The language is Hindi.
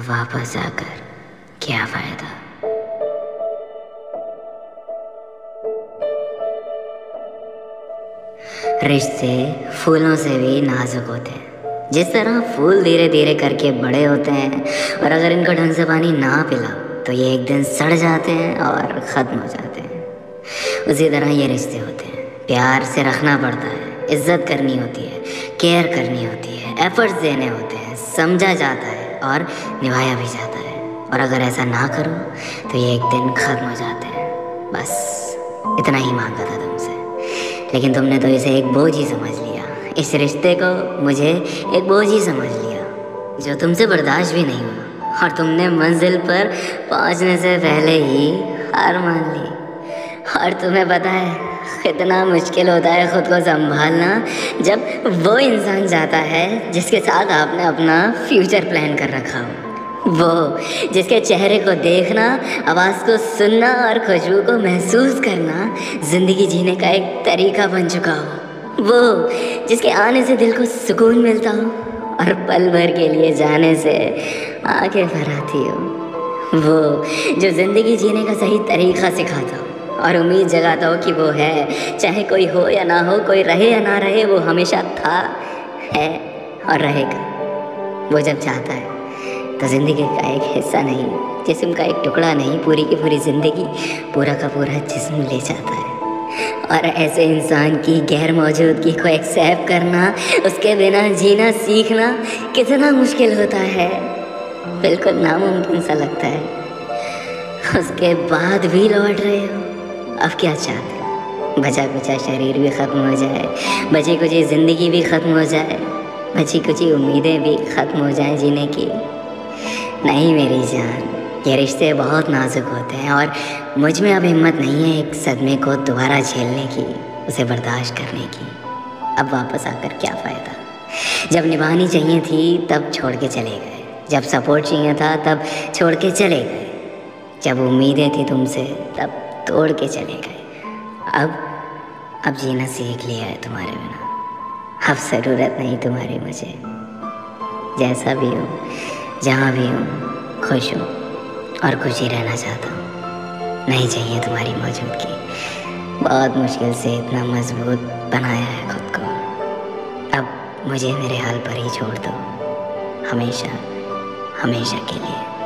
अब वापस आकर क्या फ़ायदा? रिश्ते फूलों से भी नाजुक होते हैं। जिस तरह फूल धीरे धीरे करके बड़े होते हैं और अगर इनको ढंग से पानी ना पिलाओ तो ये एक दिन सड़ जाते हैं और ख़त्म हो जाते हैं। उसी तरह ये रिश्ते होते हैं। प्यार से रखना पड़ता है, इज़्ज़त करनी होती है केयर करनी होती है एफर्ट्स देने होते हैं, समझा जाता है और निभाया भी जाता है। और अगर ऐसा ना करो तो ये एक दिन ख़त्म हो जाते हैं। बस, इतना ही मांगा था तुमसे। लेकिन तुमने तो इसे एक बोझ ही समझ लिया। इस रिश्ते को मुझे एक बोझ ही समझ लिया, जो तुमसे बर्दाश्त भी नहीं हुआ। और तुमने मंजिल पर पहुँचने से पहले ही हार मान ली। और तुम्हें पता है कितना मुश्किल होता है ख़ुद को संभालना, जब वो इंसान जाता है जिसके साथ आपने अपना फ्यूचर प्लान कर रखा हो। वो, जिसके चेहरे को देखना, आवाज़ को सुनना और खुशबू को महसूस करना ज़िंदगी जीने का एक तरीका बन चुका हो। वो, जिसके आने से दिल को सुकून मिलता हो और पल भर के लिए जाने से आगे भर आती हो। वो, जो ज़िंदगी जीने का सही तरीका सिखाता हो। और उम्मीद जगाता हो कि वो है। चाहे कोई हो या ना हो, कोई रहे या ना रहे, वो हमेशा था, है और रहेगा। वो जब चाहता है तो ज़िंदगी का एक हिस्सा नहीं, जिसम का एक टुकड़ा नहीं, पूरी की पूरी ज़िंदगी पूरा का पूरा जिसम ले जाता है। और ऐसे इंसान की गैर मौजूदगी को एक्सेप्ट करना, उसके बिना जीना, सीखना कितना मुश्किल होता है। बिल्कुल नामुमकिन सा लगता है। उसके बाद भी लौट रहे हो। अब क्या चाहते बचा कुचा शरीर भी ख़त्म हो जाए, बची कुची ज़िंदगी भी ख़त्म हो जाए, बची कुची उम्मीदें भी ख़त्म हो जाए जीने की। नहीं मेरी जान, ये रिश्ते बहुत नाजुक होते हैं और मुझमें अब हिम्मत नहीं है एक सदमे को दोबारा झेलने की, उसे बर्दाश्त करने की। अब वापस आकर क्या फ़ायदा? जब निभानी चाहिए थी, तब छोड़ के चले गए। जब सपोर्ट चाहिए था, तब छोड़ के चले गए। जब उम्मीदें थी तुमसे, तब तोड़ के चले गए। अब अब जीना सीख लिया है तुम्हारे बिना। अब ज़रूरत नहीं तुम्हारी मुझे। जैसा भी हो, जहाँ भी हूँ, खुश हूँ और खुश ही रहना चाहता हूँ। नहीं चाहिए तुम्हारी मौजूदगी। बहुत मुश्किल से इतना मज़बूत बनाया है खुद को। अब मुझे मेरे हाल पर ही छोड़ दो। हमेशा हमेशा के लिए।